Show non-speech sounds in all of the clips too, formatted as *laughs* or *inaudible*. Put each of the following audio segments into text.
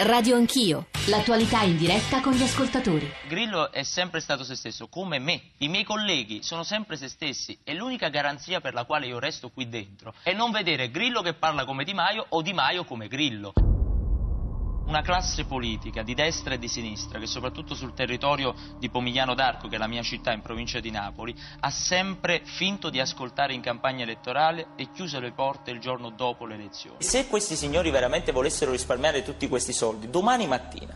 Radio Anch'io, l'attualità in diretta con gli ascoltatori. Grillo è sempre stato se stesso, come me. I miei colleghi sono sempre se stessi e l'unica garanzia per la quale io resto qui dentro è non vedere Grillo che parla come Di Maio o Di Maio come Grillo una classe politica di destra e di sinistra che soprattutto sul territorio di Pomigliano d'Arco, che è la mia città in provincia di Napoli, ha sempre finto di ascoltare in campagna elettorale e chiuso le porte il giorno dopo le elezioni. Se questi signori veramente volessero risparmiare tutti questi soldi, domani mattina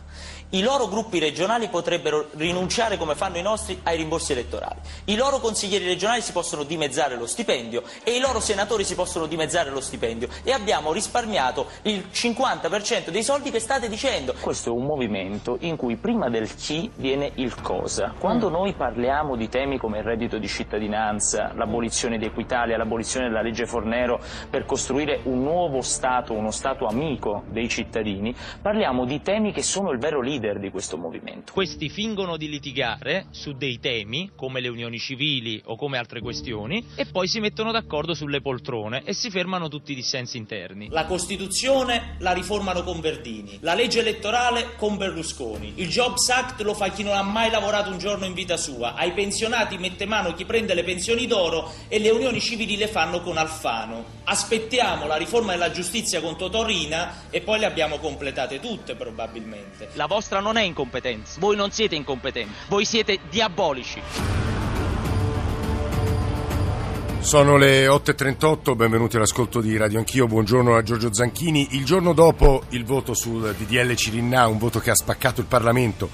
i loro gruppi regionali potrebbero rinunciare, come fanno i nostri, ai rimborsi elettorali. I loro consiglieri regionali si possono dimezzare lo stipendio e i loro senatori si possono dimezzare lo stipendio e abbiamo risparmiato il 50% dei soldi che state dicendo. Questo è un movimento in cui prima del chi viene il cosa. Quando mm. noi parliamo di temi come il reddito di cittadinanza, l'abolizione di Equitalia, l'abolizione della legge Fornero per costruire un nuovo Stato, uno Stato amico dei cittadini, parliamo di temi che sono il vero leader di questo movimento. Questi fingono di litigare su dei temi come le unioni civili o come altre questioni e poi si mettono d'accordo sulle poltrone e si fermano tutti i dissensi interni. La Costituzione la riformano con Verdini, la legge elettorale con Berlusconi. Il Jobs Act lo fa chi non ha mai lavorato un giorno in vita sua. Ai pensionati mette mano chi prende le pensioni d'oro e le unioni civili le fanno con Alfano. Aspettiamo la riforma della giustizia con Totorina e poi le abbiamo completate tutte probabilmente. La vostra non è incompetenza. Voi non siete incompetenti. Voi siete diabolici. Sono le 8.38, benvenuti all'ascolto di Radio Anch'io, buongiorno a Giorgio Zanchini. Il giorno dopo il voto sul DDL Cirinna, un voto che ha spaccato il Parlamento,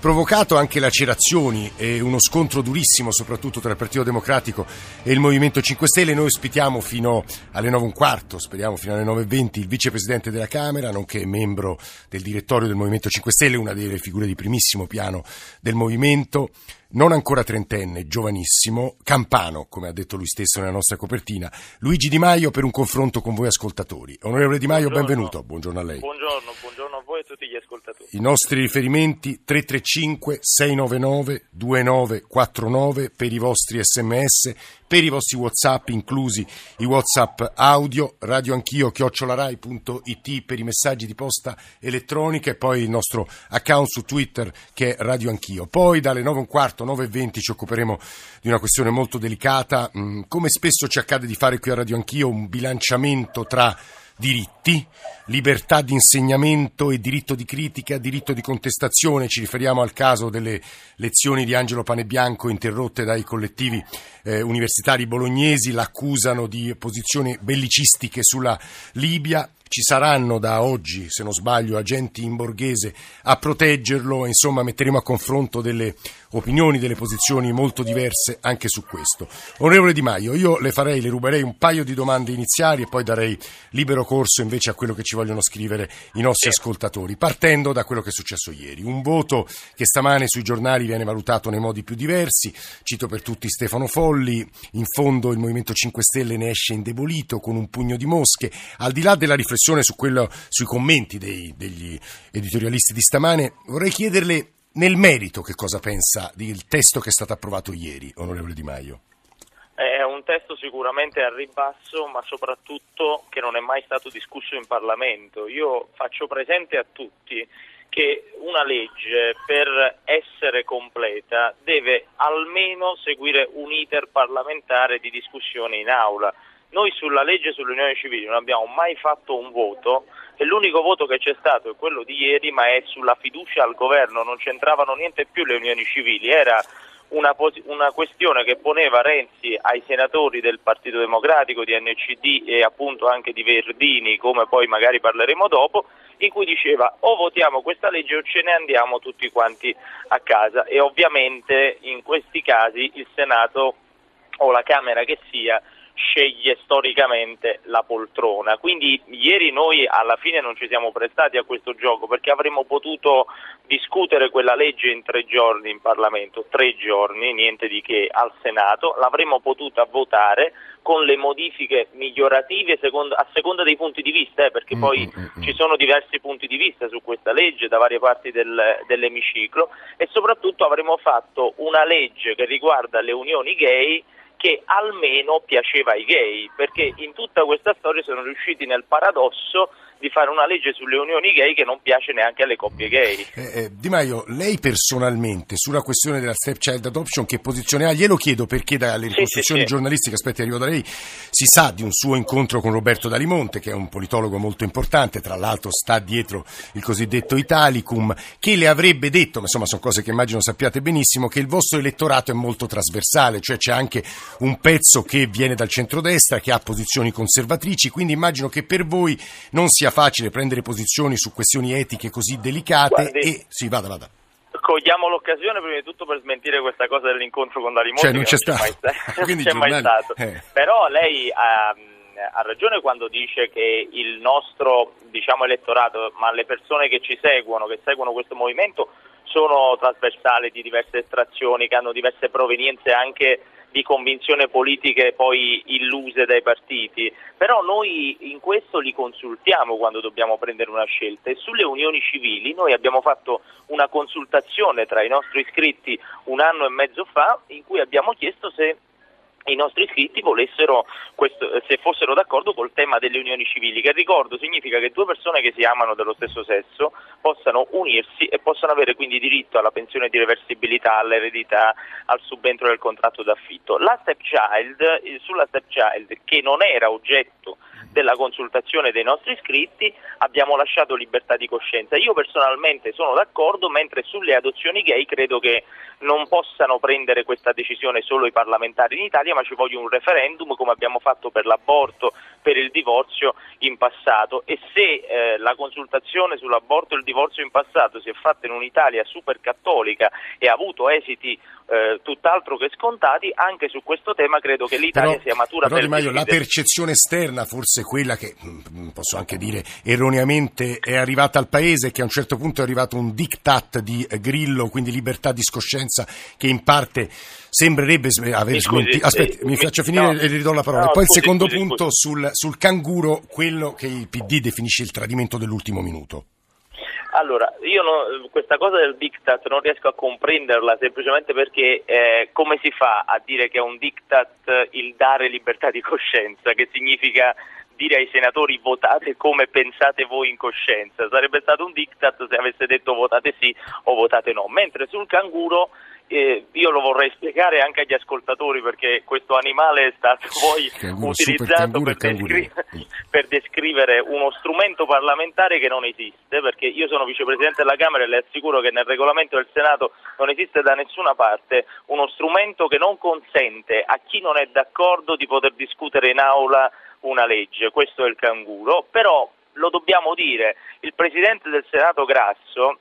provocato anche lacerazioni e uno scontro durissimo soprattutto tra il Partito Democratico e il Movimento 5 Stelle. Noi ospitiamo fino alle 9 e un quarto, speriamo fino alle 9.20, il vicepresidente della Camera, nonché membro del direttorio del Movimento 5 Stelle, una delle figure di primissimo piano del Movimento non ancora trentenne, giovanissimo, campano, come ha detto lui stesso nella nostra copertina, Luigi Di Maio per un confronto con voi ascoltatori. Onorevole Di Maio, buongiorno. benvenuto, buongiorno a lei. Buongiorno, buongiorno a voi tutti gli ascoltatori. I nostri riferimenti 335 699 2949 per i vostri sms, per i vostri whatsapp, inclusi i whatsapp audio, radio anch'io, chiocciolarai.it per i messaggi di posta elettronica e poi il nostro account su Twitter che è radio anch'io. Poi dalle 9 e un quarto, 9 e 20 ci occuperemo di una questione molto delicata, mm, come spesso ci accade di fare qui a Radio Anch'io, un bilanciamento tra diritti, libertà di insegnamento e diritto di critica, diritto di contestazione. Ci riferiamo al caso delle lezioni di Angelo Panebianco interrotte dai collettivi eh, universitari bolognesi, l'accusano di posizioni bellicistiche sulla Libia ci saranno da oggi, se non sbaglio, agenti in borghese a proteggerlo, insomma metteremo a confronto delle opinioni, delle posizioni molto diverse anche su questo. Onorevole Di Maio, io le farei, le ruberei un paio di domande iniziali e poi darei libero corso invece a quello che ci vogliono scrivere i nostri ascoltatori, partendo da quello che è successo ieri. Un voto che stamane sui giornali viene valutato nei modi più diversi, cito per tutti Stefano Folli, in fondo il Movimento 5 Stelle ne esce indebolito con un pugno di mosche, al di là della riflessione riflessione su quello, sui commenti dei, degli editorialisti di stamane, vorrei chiederle nel merito che cosa pensa del testo che è stato approvato ieri, onorevole Di Maio. È un testo sicuramente a ribasso, ma soprattutto che non è mai stato discusso in Parlamento. Io faccio presente a tutti che una legge per essere completa deve almeno seguire un iter parlamentare di discussione in aula. Noi sulla legge sulle unioni civili non abbiamo mai fatto un voto e l'unico voto che c'è stato è quello di ieri, ma è sulla fiducia al governo, non c'entravano niente più le unioni civili, era una, una, questione che poneva Renzi ai senatori del Partito Democratico, di NCD e appunto anche di Verdini, come poi magari parleremo dopo, in cui diceva o votiamo questa legge o ce ne andiamo tutti quanti a casa. E ovviamente in questi casi il Senato o la Camera che sia sceglie storicamente la poltrona. Quindi ieri noi alla fine non ci siamo prestati a questo gioco perché avremmo potuto discutere quella legge in tre giorni in Parlamento, tre giorni, niente di che al Senato, l'avremmo potuta votare con le modifiche migliorative secondo, a seconda dei punti di vista, eh, perché poi mm-hmm. ci sono diversi punti di vista su questa legge da varie parti del, dell'emiciclo e soprattutto avremmo fatto una legge che riguarda le unioni gay che almeno piaceva ai gay, perché in tutta questa storia sono riusciti nel paradosso di fare una legge sulle unioni gay che non piace neanche alle coppie gay. Eh, eh, di Maio, lei personalmente sulla questione della stepchild adoption che posizione ha? Glielo chiedo perché dalle ricostruzioni sì, sì, sì. giornalistiche, aspetti arrivo da lei, si sa di un suo incontro con Roberto Dalimonte, che è un politologo molto importante, tra l'altro sta dietro il cosiddetto Italicum, che le avrebbe detto, ma insomma sono cose che immagino sappiate benissimo, che il vostro elettorato è molto trasversale, cioè c'è anche un pezzo che viene dal centrodestra, che ha posizioni conservatrici, quindi immagino che per voi non sia facile prendere posizioni su questioni etiche così delicate Guardi, e... Sì, vada, vada. Cogliamo l'occasione prima di tutto per smentire questa cosa dell'incontro con Dalimonte. Cioè non c'è stato. *laughs* Non c'è mai stato. Eh. Però lei ha, ha, ragione quando dice che il nostro diciamo, elettorato, ma le persone che ci seguono, che seguono questo movimento, sono trasversali di diverse estrazioni, che hanno diverse provenienze anche di convinzioni politiche poi illuse dai partiti, però noi in questo li consultiamo quando dobbiamo prendere una scelta e sulle unioni civili noi abbiamo fatto una consultazione tra i nostri iscritti un anno e mezzo fa in cui abbiamo chiesto se i nostri iscritti volessero questo, se fossero d'accordo col tema delle unioni civili, che ricordo significa che due persone che si amano dello stesso sesso possano unirsi e possano avere quindi diritto alla pensione di reversibilità, all'eredità, al subentro del contratto d'affitto. La stepchild, eh, sulla stepchild, che non era oggetto della consultazione dei nostri iscritti abbiamo lasciato libertà di coscienza. Io personalmente sono d'accordo, mentre sulle adozioni gay credo che non possano prendere questa decisione solo i parlamentari in Italia, ma ci voglia un referendum come abbiamo fatto per l'aborto, per il divorzio in passato e se eh, la consultazione sull'aborto e il divorzio in passato si è fatta in un'Italia super cattolica e ha avuto esiti eh, tutt'altro che scontati, anche su questo tema credo che l'Italia però, sia matura però, per Maio, la percezione esterna, forse quella che mm, posso anche dire erroneamente è arrivata al paese, che a un certo punto è arrivato un diktat di Grillo, quindi libertà di scoscienza, che in parte sembrerebbe aver smentito. Aspetti, mi, faccio finire no, e ridò la parola. No, Poi scusi, il secondo scusi, punto scusi. Sul, sul canguro, quello che il PD definisce il tradimento dell'ultimo minuto. Allora, io no, questa cosa del diktat non riesco a comprenderla semplicemente perché eh, come si fa a dire che è un diktat il dare libertà di coscienza, che significa dire ai senatori votate come pensate voi in coscienza. Sarebbe stato un diktat se avesse detto votate sì o votate no. Mentre sul canguro eh, io lo vorrei spiegare anche agli ascoltatori perché questo animale è stato *laughs* poi canguro, utilizzato per, descri- *laughs* per, descrivere uno strumento parlamentare che non esiste, perché io sono vicepresidente della Camera e le assicuro che nel regolamento del Senato non esiste da nessuna parte uno strumento che non consente a chi non è d'accordo di poter discutere in aula una legge, questo è il canguro, però lo dobbiamo dire, il Presidente del Senato Grasso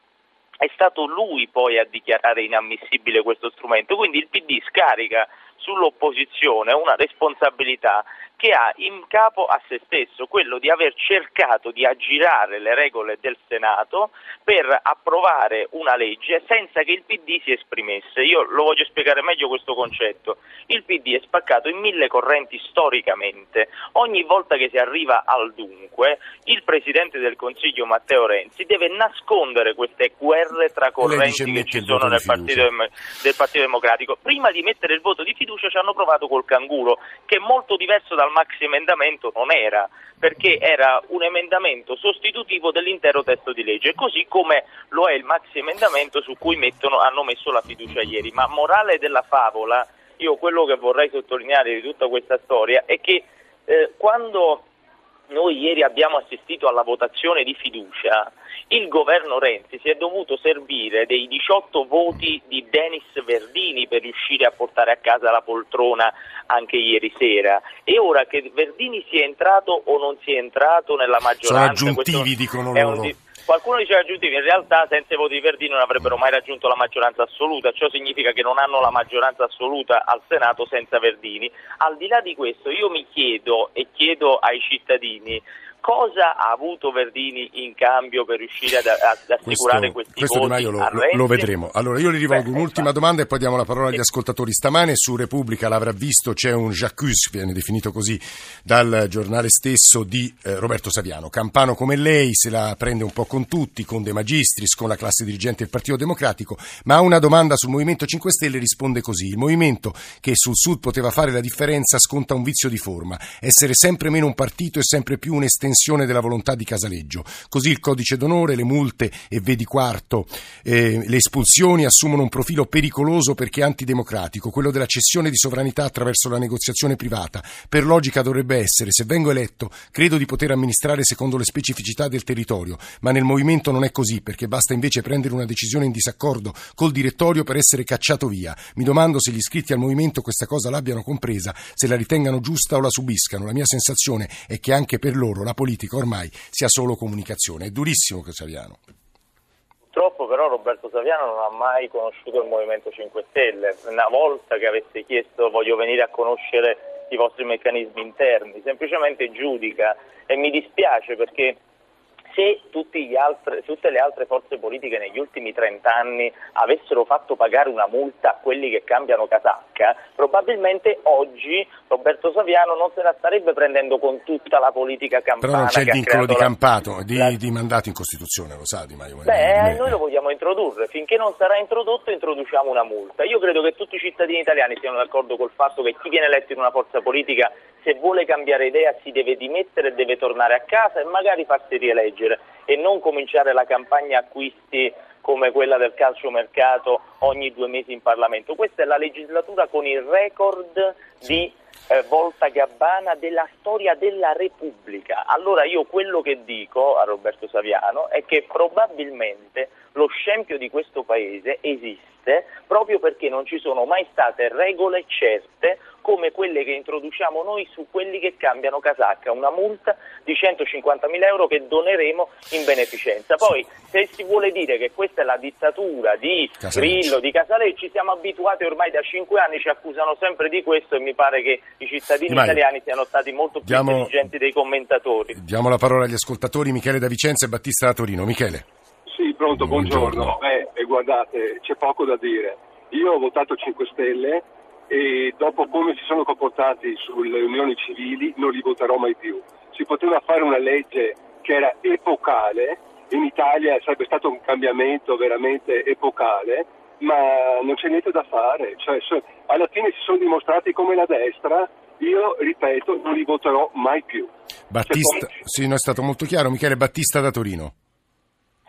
è stato lui poi a dichiarare inammissibile questo strumento, quindi il PD scarica sull'opposizione una responsabilità che ha in capo a se stesso quello di aver cercato di aggirare le regole del Senato per approvare una legge senza che il PD si esprimesse. Io lo voglio spiegare meglio questo concetto. Il PD è spaccato in mille correnti storicamente. Ogni volta che si arriva al dunque, il Presidente del Consiglio Matteo Renzi deve nascondere queste guerre tra correnti che ci sono nel partito, del Partito Democratico. Prima di mettere il voto di fiducia ci hanno provato col canguro, che molto diverso dal al maxi emendamento non era, perché era un emendamento sostitutivo dell'intero testo di legge, così come lo è il maxi emendamento su cui mettono, hanno messo la fiducia ieri. Ma morale della favola, io quello che vorrei sottolineare di tutta questa storia è che eh, quando noi ieri abbiamo assistito alla votazione di fiducia, il governo Renzi si è dovuto servire dei 18 voti di Denis Verdini per riuscire a portare a casa la poltrona anche ieri sera. E ora che Verdini sia entrato o non sia entrato nella maggioranza sono aggiuntivi dicono loro. di... qualcuno diceva aggiuntivi in realtà senza i voti di Verdini non avrebbero mai raggiunto la maggioranza assoluta. Ciò significa che non hanno la maggioranza assoluta al Senato senza Verdini al di là di questo io mi chiedo e chiedo ai cittadini cosa ha avuto Verdini in cambio per riuscire ad, ad assicurare questo, questi questo voti? Questo lo, lo, vedremo. Allora io gli rivolgo Beh, un'ultima esatto. domanda e poi diamo la parola agli ascoltatori. Stamane su Repubblica l'avrà visto, c'è un j'accuse, viene definito così dal giornale stesso, di eh, Roberto Saviano. Campano come lei, se la prende un po' con tutti, con De Magistris, con la classe dirigente del Partito Democratico, ma a una domanda sul Movimento 5 Stelle risponde così. Il movimento che sul Sud poteva fare la differenza sconta un vizio di forma, essere sempre meno un partito e sempre più un'estensione tensione della volontà di Casaleggio. Così il codice d'onore, le multe e vedi quarto, eh, le espulsioni assumono un profilo pericoloso perché antidemocratico, quello della cessione di sovranità attraverso la negoziazione privata. Per logica dovrebbe essere, se vengo eletto, credo di poter amministrare secondo le specificità del territorio, ma nel movimento non è così perché basta invece prendere una decisione in disaccordo col direttorio per essere cacciato via. Mi domando se gli iscritti al movimento questa cosa l'abbiano compresa, se la ritengano giusta o la subiscano. La mia sensazione è che anche per loro la politica ormai sia solo comunicazione. È durissimo Casaviano. Purtroppo però Roberto Saviano non ha mai conosciuto il Movimento 5 Stelle. Una volta che avesse chiesto voglio venire a conoscere i vostri meccanismi interni, semplicemente giudica e mi dispiace perché se altre, tutte le altre forze politiche negli ultimi 30 anni avessero fatto pagare una multa a quelli che cambiano casacca, probabilmente oggi Roberto Saviano non se la starebbe prendendo con tutta la politica campana. Però non c'è il vincolo di campato, di, la... di, mandato in Costituzione, lo sa Di Maio. Beh, noi lo vogliamo introdurre, finché non sarà introdotto introduciamo una multa. Io credo che tutti i cittadini italiani siano d'accordo col fatto che chi viene eletto in una forza politica se vuole cambiare idea si deve dimettere e deve tornare a casa e magari farsi rieleggere e non cominciare la campagna acquisti come quella del calciomercato ogni due mesi in Parlamento. Questa è la legislatura con il record di eh, volta gabbana della storia della Repubblica. Allora io quello che dico a Roberto Saviano è che probabilmente lo scempio di questo paese esiste proprio perché non ci sono mai state regole certe come quelle che introduciamo noi su quelli che cambiano casacca, una multa di 150 mila euro che doneremo in beneficenza. Poi se si vuole dire che questa è la dittatura di Grillo, di Casalecci, siamo abituati ormai da cinque anni, ci accusano sempre di questo e mi pare che i cittadini Mai. italiani siano stati molto più diamo, intelligenti dei commentatori. Diamo la parola agli ascoltatori, Michele da Vicenza e Battista da Torino. Michele. Sì, pronto, buongiorno. buongiorno. Eh, guardate, c'è poco da dire. Io ho votato 5 Stelle e dopo come si sono comportati sulle unioni civili non li voterò mai più. Si poteva fare una legge che era epocale, in Italia sarebbe stato un cambiamento veramente epocale, ma non c'è niente da fare, cioè, alla fine si sono dimostrati come la destra, io ripeto non li voterò mai più. Battista, cioè, sì, no, è stato molto chiaro, Michele Battista da Torino.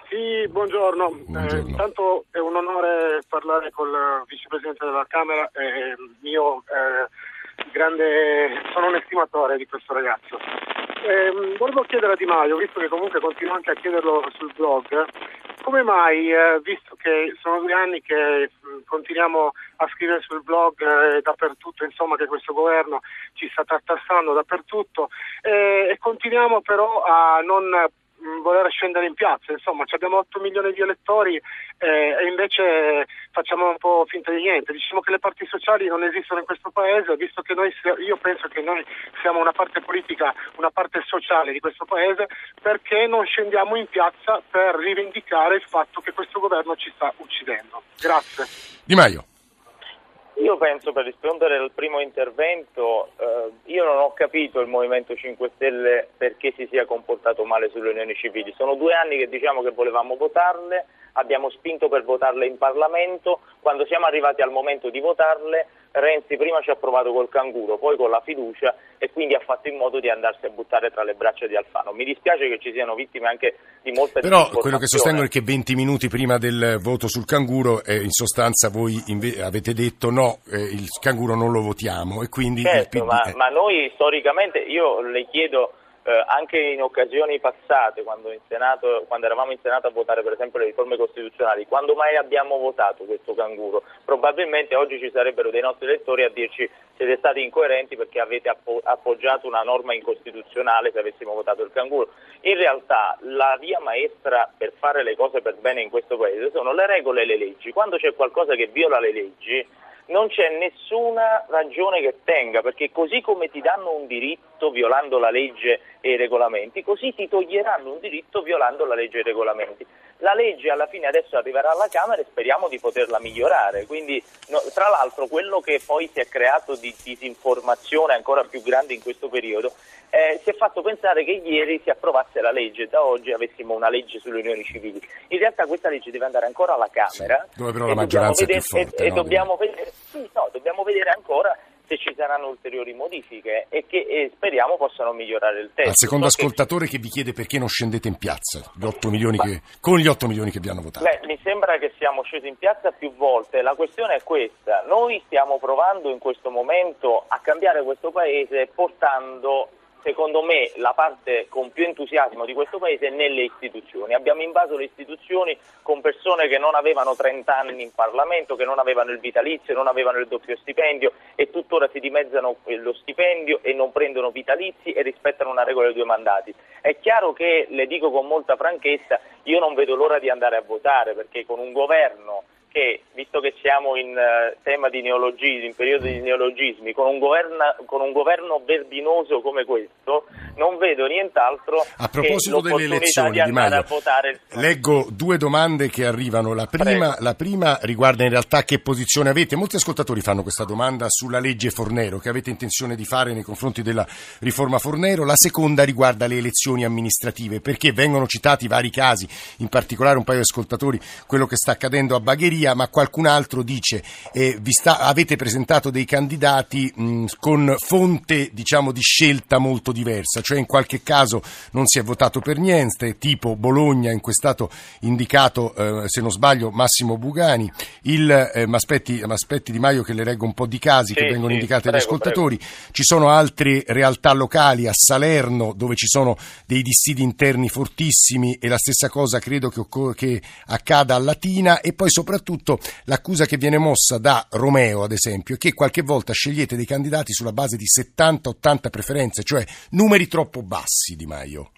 Sì, buongiorno. buongiorno. Eh, intanto è un onore parlare con il vicepresidente della Camera e mio eh, grande, sono un estimatore di questo ragazzo. Eh, volevo chiedere a Di Maio, visto che comunque continuo anche a chiederlo sul blog, come mai, eh, visto che sono due anni che mh, mm, continuiamo a scrivere sul blog eh, dappertutto, insomma che questo governo ci sta tartassando dappertutto, eh, e continuiamo però a non voler scendere in piazza, insomma abbiamo 8 milioni di elettori eh, e invece facciamo un po' finta di niente, diciamo che le parti sociali non esistono in questo paese, visto che noi, io penso che noi siamo una parte politica, una parte sociale di questo paese, perché non scendiamo in piazza per rivendicare il fatto che questo governo ci sta uccidendo. Grazie. Di Maio. Io penso, per rispondere al primo intervento, eh, io non ho capito il Movimento 5 Stelle perché si sia comportato male sulle unioni civili. Sono due anni che diciamo che volevamo votarle, abbiamo spinto per votarle in Parlamento, quando siamo arrivati al momento di votarle Renzi prima ci ha provato col canguro, poi con la fiducia e quindi ha fatto in modo di andarsi a buttare tra le braccia di Alfano. Mi dispiace che ci siano vittime anche di molte Però quello che sostengono è che 20 minuti prima del voto sul canguro eh, in sostanza voi inve- avete detto no, eh, il canguro non lo votiamo e quindi... Certo, PD... ma, ma noi storicamente, io le chiedo eh, anche in occasioni passate, quando, Senato, quando, eravamo in Senato a votare per esempio le riforme costituzionali, quando mai abbiamo votato questo canguro? Probabilmente oggi ci sarebbero dei nostri elettori a dirci siete stati incoerenti perché avete appo- appoggiato una norma incostituzionale se avessimo votato il canguro. In realtà la via maestra per fare le cose per bene in questo Paese sono le regole e le leggi. Quando c'è qualcosa che viola le leggi, non c'è nessuna ragione che tenga, perché così come ti danno un diritto violando la legge e i regolamenti, così ti toglieranno un diritto violando la legge e i regolamenti. La legge alla fine adesso arriverà alla Camera e speriamo di poterla migliorare. Quindi, no, tra l'altro, quello che poi si è creato di disinformazione ancora più grande in questo periodo eh, si è fatto pensare che ieri si approvasse la legge e da oggi avessimo una legge sulle unioni civili. In realtà questa legge deve andare ancora alla Camera. Sì, dove però la maggioranza vedere, è più forte. E, no? e dobbiamo, vedere, sì, no, dobbiamo vedere ancora se ci saranno ulteriori modifiche e che e speriamo possano migliorare il testo. Al secondo so ascoltatore che... che... vi chiede perché non scendete in piazza gli 8 milioni Ma... che, con gli 8 milioni che vi hanno votato. Beh, mi sembra che siamo scesi in piazza più volte, la questione è questa, noi stiamo provando in questo momento a cambiare questo Paese portando secondo me, la parte con più entusiasmo di questo Paese è nelle istituzioni. Abbiamo invaso le istituzioni con persone che non avevano 30 anni in Parlamento, che non avevano il vitalizio, non avevano il doppio stipendio e tuttora si dimezzano lo stipendio e non prendono vitalizi e rispettano una regola dei due mandati. È chiaro che, le dico con molta franchezza, io non vedo l'ora di andare a votare perché con un governo che, visto che siamo in uh, tema di neologismi, in periodo di neologismi, con un, governa, con un, governo verbinoso come questo, non vedo nient'altro a proposito delle elezioni, di Maio, leggo due domande che arrivano. La prima, la prima, riguarda in realtà che posizione avete. Molti ascoltatori fanno questa domanda sulla legge Fornero, che avete intenzione di fare nei confronti della riforma Fornero. La seconda riguarda le elezioni amministrative, perché vengono citati vari casi, in particolare un paio di ascoltatori, quello che sta accadendo a Bagheria Ungheria, ma qualcun altro dice eh, vi sta, avete presentato dei candidati mh, con fonte diciamo, di scelta molto diversa, cioè in qualche caso non si è votato per niente, tipo Bologna in cui è stato indicato, eh, se non sbaglio, Massimo Bugani, il, eh, ma aspetti, ma aspetti Di Maio che le reggo un po' di casi sì, che vengono sì, indicati agli ascoltatori, prego. ci sono altre realtà locali a Salerno dove ci sono dei dissidi interni fortissimi e la stessa cosa credo che, che accada a Latina e poi soprattutto soprattutto l'accusa che viene mossa da Romeo, ad esempio, è che qualche volta scegliete dei candidati sulla base di 70-80 preferenze, cioè numeri troppo bassi, Di Maio.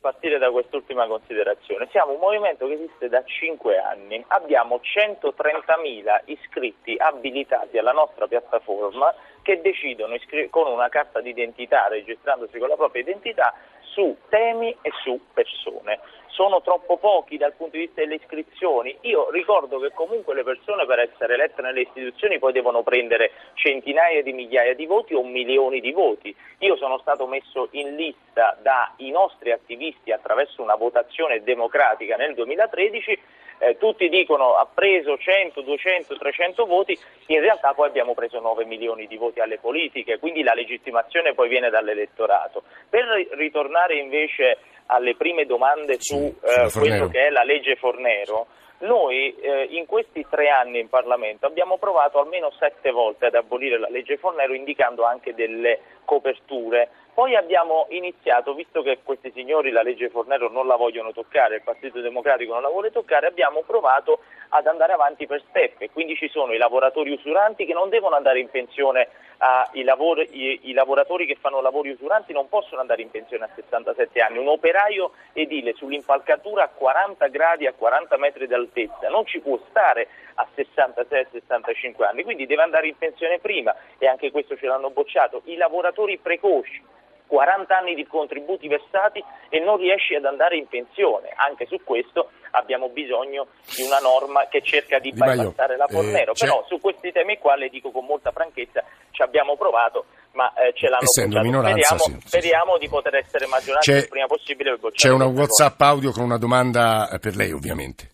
Partire da quest'ultima considerazione. Siamo un movimento che esiste da 5 anni, abbiamo 130.000 iscritti abilitati alla nostra piattaforma che decidono con una carta d'identità, registrandosi con la propria identità, su temi e su persone sono troppo pochi dal punto di vista delle iscrizioni. Io ricordo che comunque le persone per essere elette nelle istituzioni poi devono prendere centinaia di migliaia di voti o milioni di voti. Io sono stato messo in lista dai nostri attivisti attraverso una votazione democratica nel 2013 eh, tutti dicono ha preso 100, 200, 300 voti, in realtà poi abbiamo preso 9 milioni di voti alle politiche, quindi la legittimazione poi viene dall'elettorato. Per ritornare invece alle prime domande su eh, quello che è la legge Fornero, noi eh, in questi tre anni in Parlamento abbiamo provato almeno sette volte ad abolire la legge Fornero indicando anche delle coperture. Poi abbiamo iniziato, visto che questi signori la legge Fornero non la vogliono toccare, il Partito Democratico non la vuole toccare, abbiamo provato ad andare avanti per step. Quindi ci sono i lavoratori usuranti che non devono andare in pensione, a, i, lavori, i, i, lavoratori che fanno lavori usuranti non possono andare in pensione a 67 anni, un operaio edile sull'impalcatura a 40 gradi, a 40 metri d'altezza, non ci può stare a 66-65 anni, quindi deve andare in pensione prima e anche questo ce l'hanno bocciato, i lavoratori precoci 40 anni di contributi versati e non riesci ad andare in pensione. Anche su questo abbiamo bisogno di una norma che cerca di, di bypassare la Fornero. Eh, Però su questi temi qua le dico con molta franchezza, ci abbiamo provato, ma eh, ce l'hanno Essendo minoranza, speriamo, sì, speriamo sì. di poter essere maggioranza il prima possibile. C'è una WhatsApp audio con una domanda per lei, ovviamente.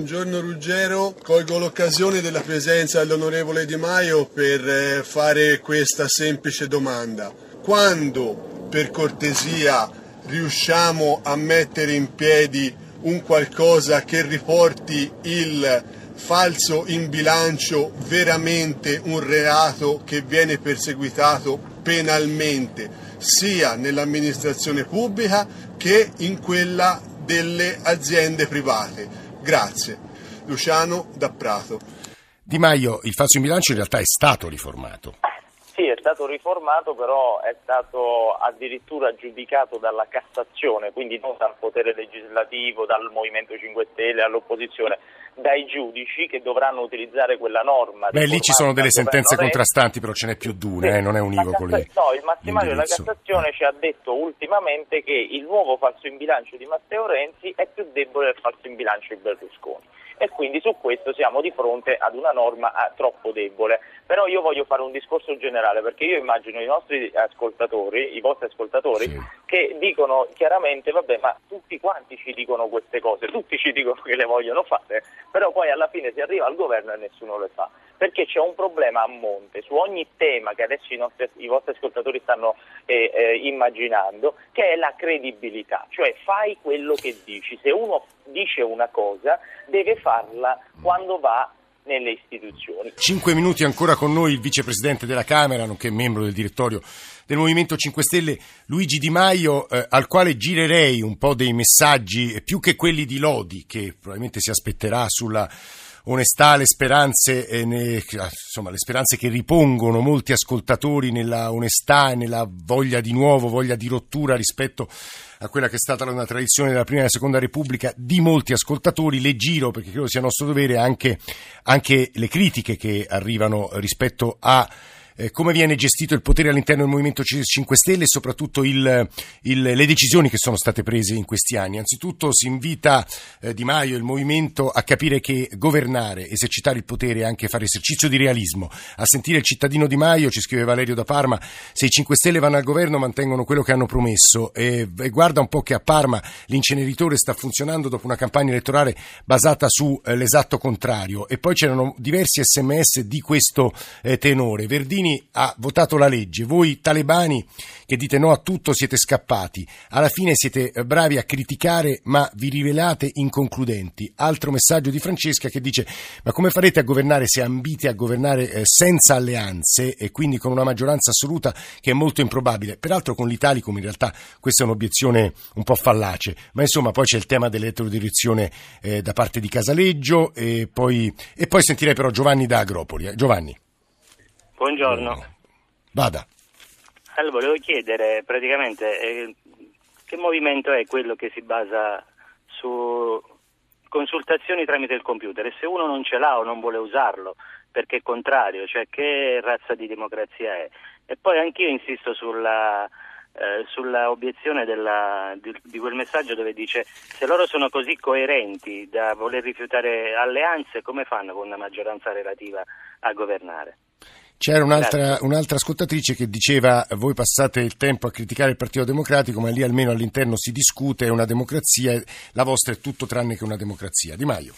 Buongiorno Ruggero, colgo l'occasione della presenza dell'onorevole Di Maio per eh, fare questa semplice domanda quando per cortesia riusciamo a mettere in piedi un qualcosa che riporti il falso in bilancio veramente un reato che viene perseguitato penalmente sia nell'amministrazione pubblica che in quella delle aziende private. Grazie. Luciano da Prato. Di Maio, il falso in bilancio in realtà è stato riformato. Sì, è stato riformato, però è stato addirittura giudicato dalla Cassazione, quindi non dal potere legislativo, dal Movimento 5 Stelle, all'opposizione, dai giudici che dovranno utilizzare quella norma. Beh, lì ci sono delle sentenze contrastanti, però ce n'è più di una, sì, eh, non è univoco lì. No, il massimario della Cassazione ci ha detto ultimamente che il nuovo falso in bilancio di Matteo Renzi è più debole del falso in bilancio di Berlusconi e quindi su questo siamo di fronte ad una norma ah, troppo debole. Però io voglio fare un discorso generale perché io immagino i nostri ascoltatori, i vostri ascoltatori, sì. che dicono chiaramente, vabbè, ma tutti quanti ci dicono queste cose, tutti ci dicono che le vogliono fare, però poi alla fine si arriva al governo e nessuno le fa. Perché c'è un problema a monte su ogni tema che adesso i, nostri, i vostri ascoltatori stanno eh, eh, immaginando, che è la credibilità, cioè fai quello che dici, se uno dice una cosa deve farla quando va nelle istituzioni. Cinque minuti ancora con noi il vicepresidente della Camera, nonché membro del direttorio del Movimento 5 Stelle, Luigi Di Maio, eh, al quale girerei un po' dei messaggi, più che quelli di Lodi, che probabilmente si aspetterà sulla onestà, le speranze, eh, ne, insomma, le speranze che ripongono molti ascoltatori nella onestà e nella voglia di nuovo, voglia di rottura rispetto a quella che è stata una tradizione della prima e della seconda Repubblica di molti ascoltatori. Le giro, perché credo sia nostro dovere, anche, anche le critiche che arrivano rispetto a eh, come viene gestito il potere all'interno del Movimento 5 Stelle e soprattutto il, il, le decisioni che sono state prese in questi anni. Anzitutto si invita eh, Di Maio e il Movimento a capire che governare, esercitare il potere e anche fare esercizio di realismo. A sentire il cittadino Di Maio, ci scrive Valerio da Parma, se i 5 Stelle vanno al governo mantengono quello che hanno promesso e, e guarda un po' che a Parma l'inceneritore sta funzionando dopo una campagna elettorale basata sull'esatto eh, contrario e poi c'erano diversi sms di questo eh, tenore. Verdini Mussolini ha votato la legge, voi talebani che dite no a tutto siete scappati, alla fine siete eh, bravi a criticare ma vi rivelate inconcludenti. Altro messaggio di Francesca che dice ma come farete a governare se ambite a governare eh, senza alleanze e quindi con una maggioranza assoluta che è molto improbabile? Peraltro con l'Italicum in realtà questa è un'obiezione un po' fallace, ma insomma poi c'è il tema dell'elettrodirezione eh, da parte di Casaleggio e poi, e poi sentirei però Giovanni da Agropoli. Giovanni. Buongiorno. Vada. Allora, volevo chiedere praticamente eh, che movimento è quello che si basa su consultazizioni tramite il computer e se uno non ce l'ha o non vuole usarlo perché è contrario, cioè che razza di democrazia è? E poi anch'io insisto sulla, eh, sulla obiezione della, di, di, quel messaggio dove dice se loro sono così coerenti da voler rifiutare alleanze, come fanno con una maggioranza relativa a governare? C'era un'altra, un'altra, ascoltatrice che diceva voi passate il tempo a criticare il Partito Democratico, ma lì almeno all'interno si discute, è una democrazia, la vostra è tutto tranne che una democrazia. Di Maio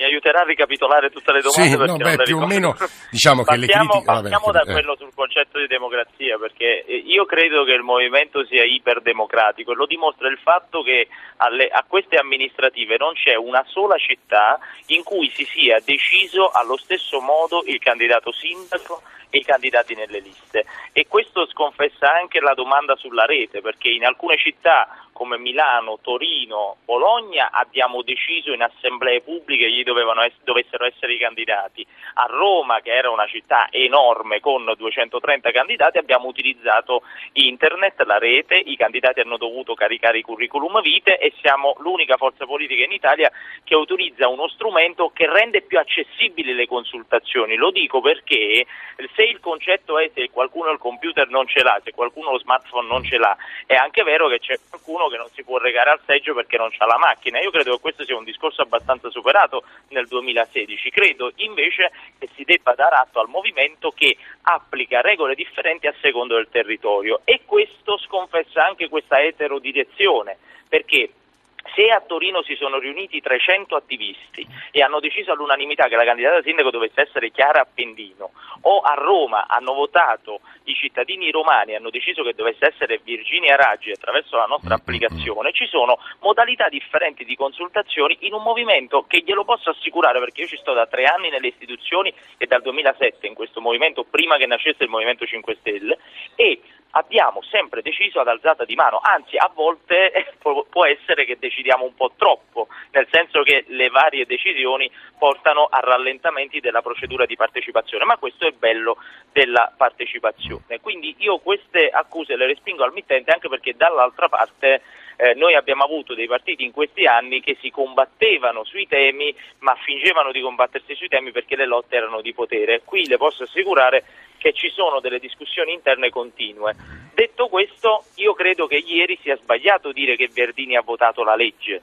mi aiuterà a ricapitolare tutte le domande. Sì, no, beh, più o meno diciamo che partiamo, le critiche... Partiamo vabbè, da eh. quello sul concetto di democrazia, perché eh, io credo che il movimento sia iperdemocratico e lo dimostra il fatto che alle, a queste amministrative non c'è una sola città in cui si sia deciso allo stesso modo il candidato sindaco e i candidati nelle liste. E questo sconfessa anche la domanda sulla rete, perché in alcune città come Milano, Torino, Bologna abbiamo deciso in assemblee pubbliche chi ess- dovessero essere i candidati. A Roma, che era una città enorme con 230 candidati, abbiamo utilizzato internet, la rete, i candidati hanno dovuto caricare i curriculum vitae e siamo l'unica forza politica in Italia che utilizza uno strumento che rende più accessibili le consultazioni. Lo dico perché se il concetto è se qualcuno il computer non ce l'ha, se qualcuno lo smartphone non ce l'ha, è anche vero che c'è qualcuno che non si può regare al seggio perché non ha la macchina. Io credo che questo sia un discorso abbastanza superato nel 2016. Credo invece che si debba dare atto al movimento che applica regole differenti a secondo del territorio e questo sconfessa anche questa eterodirezione perché se a Torino si sono riuniti 300 attivisti e hanno deciso all'unanimità che la candidata sindaco dovesse essere Chiara Appendino, o a Roma hanno votato i cittadini romani e hanno deciso che dovesse essere Virginia Raggi attraverso la nostra applicazione, ci sono modalità differenti di consultazioni in un movimento che glielo posso assicurare perché io ci sto da tre anni nelle istituzioni e dal 2007 in questo movimento, prima che nascesse il Movimento 5 Stelle, e abbiamo sempre deciso ad alzata di mano, anzi a volte *laughs* può essere che decidiamo un po' troppo, nel senso che le varie decisioni portano a rallentamenti della procedura di partecipazione, ma questo è bello della partecipazione. Quindi io queste accuse le respingo al mittente anche perché dall'altra parte eh, noi abbiamo avuto dei partiti in questi anni che si combattevano sui temi ma fingevano di combattersi sui temi perché le lotte erano di potere. Qui le posso assicurare che ci sono delle discussioni interne continue. Detto questo, io credo che ieri sia sbagliato dire che Verdini ha votato la legge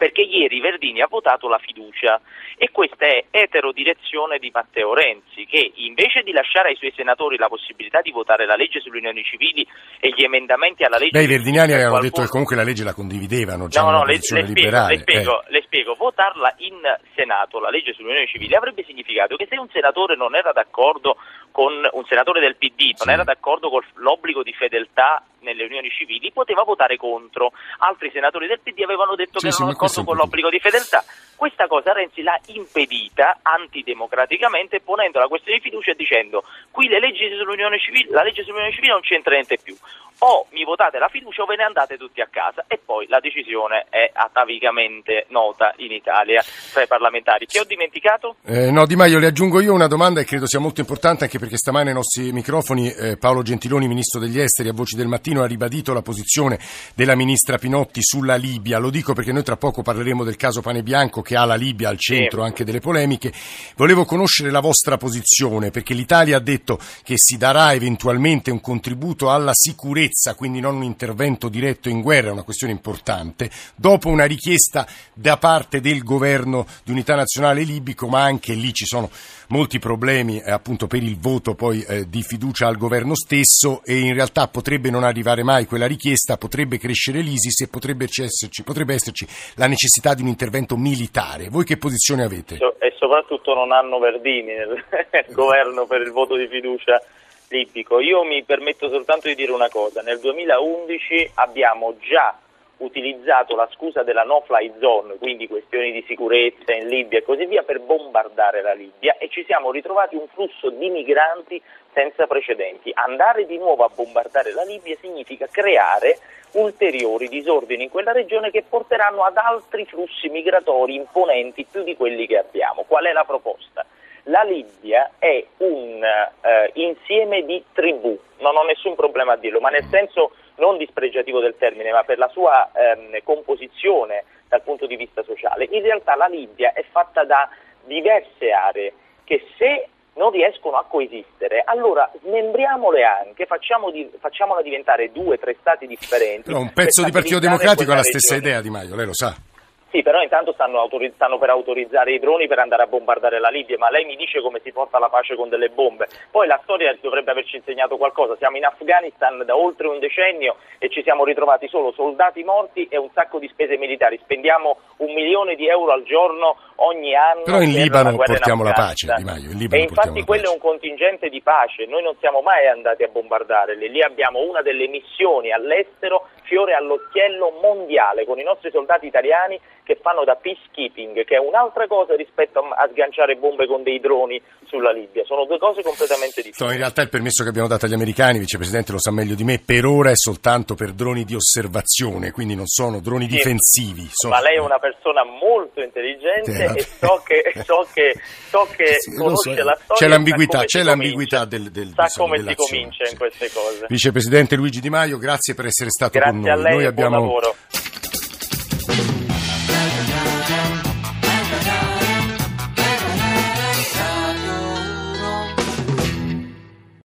perché ieri Verdini ha votato la fiducia e questa è eterodirezione di Matteo Renzi che invece di lasciare ai suoi senatori la possibilità di votare la legge sulle unioni civili e gli emendamenti alla legge... Beh, i verdiniani avevano qualcuno... detto che comunque la legge la condividevano, già no, no, le, le, spiego, le, spiego, eh. le spiego, votarla in Senato, la legge sulle unioni civili, avrebbe significato che se un senatore non era d'accordo con un senatore del PD, non sì. era d'accordo con l'obbligo di fedeltà nelle unioni civili, poteva votare contro. Altri senatori del PD avevano detto sì, che sì, erano d'accordo con l'obbligo di fedeltà. Questa cosa Renzi l'ha impedita antidemocraticamente ponendo la questione di fiducia e dicendo qui le leggi sull'unione civile, la legge sull'unione civile non c'entra niente più. O mi votate la fiducia o ve ne andate tutti a casa e poi la decisione è atavicamente nota in Italia tra i parlamentari. Chi ho dimenticato? Eh, no, Di Maio, le aggiungo io una domanda e credo sia molto importante anche perché stamane ai nostri microfoni eh, Paolo Gentiloni, Ministro degli Esteri, a Voci del Mattino, ha ribadito la posizione della Ministra Pinotti sulla Libia. Lo dico perché noi tra poco parleremo del caso Pane Bianco che ha la Libia al centro sì. anche delle polemiche. Volevo conoscere la vostra posizione perché l'Italia ha detto che si darà eventualmente un contributo alla sicurezza, quindi non un intervento diretto in guerra, è una questione importante, dopo una richiesta da parte del governo di unità nazionale libico, ma anche lì ci sono molti problemi eh, appunto per il voto poi eh, di fiducia al governo stesso e in realtà potrebbe non arrivare mai quella richiesta, potrebbe crescere l'ISIS e potrebbe esserci, potrebbe esserci la necessità di un intervento militare. Voi che posizione avete? E soprattutto non hanno Verdini nel *laughs* governo per il voto di fiducia libico. Io mi permetto soltanto di dire una cosa, nel 2011 abbiamo già utilizzato la scusa della no-fly zone, quindi questioni di sicurezza in Libia e così via, per bombardare la Libia e ci siamo ritrovati un flusso di migranti senza precedenti. Andare di nuovo a bombardare la Libia significa creare ulteriori disordini in quella regione che porteranno ad altri flussi migratori imponenti più di quelli che abbiamo. Qual è la proposta? La Libia è un eh, insieme di tribù, non ho nessun problema a dirlo, ma nel senso non dispregiativo del termine, ma per la sua ehm, composizione dal punto di vista sociale. In realtà la Libia è fatta da diverse aree che se non riescono a coesistere, allora smembriamole anche, facciamo di, facciamola diventare due, tre stati differenti. Però un pezzo di Partito Democratico ha la stessa idea di Maio, lei lo sa. Sì, però intanto stanno, autorizz- stanno, per autorizzare i droni per andare a bombardare la Libia, ma lei mi dice come si porta la pace con delle bombe. Poi la storia dovrebbe averci insegnato qualcosa. Siamo in Afghanistan da oltre un decennio e ci siamo ritrovati solo soldati morti e un sacco di spese militari. Spendiamo un milione di euro al giorno ogni anno. Però in Libano portiamo la pace, Di Maio. e infatti quello è un contingente di pace. Noi non siamo mai andati a bombardare. Lì abbiamo una delle missioni all'estero fiore all'occhiello mondiale con i nostri soldati italiani che fanno da peacekeeping, che è un'altra cosa rispetto a, sganciare bombe con dei droni sulla Libia. Sono due cose completamente differenti. No, in realtà il permesso che abbiamo dato agli americani, vicepresidente lo sa meglio di me, per ora è soltanto per droni di osservazione, quindi non sono droni sì, difensivi. Sono... Ma lei è una persona molto intelligente sì, e so che, so che, so che sì, conosce so. la storia. C'è l'ambiguità, c'è l'ambiguità del, del, sa come si comincia in queste cose. Vicepresidente Luigi Di Maio, grazie per essere stato grazie con noi. Lei, noi abbiamo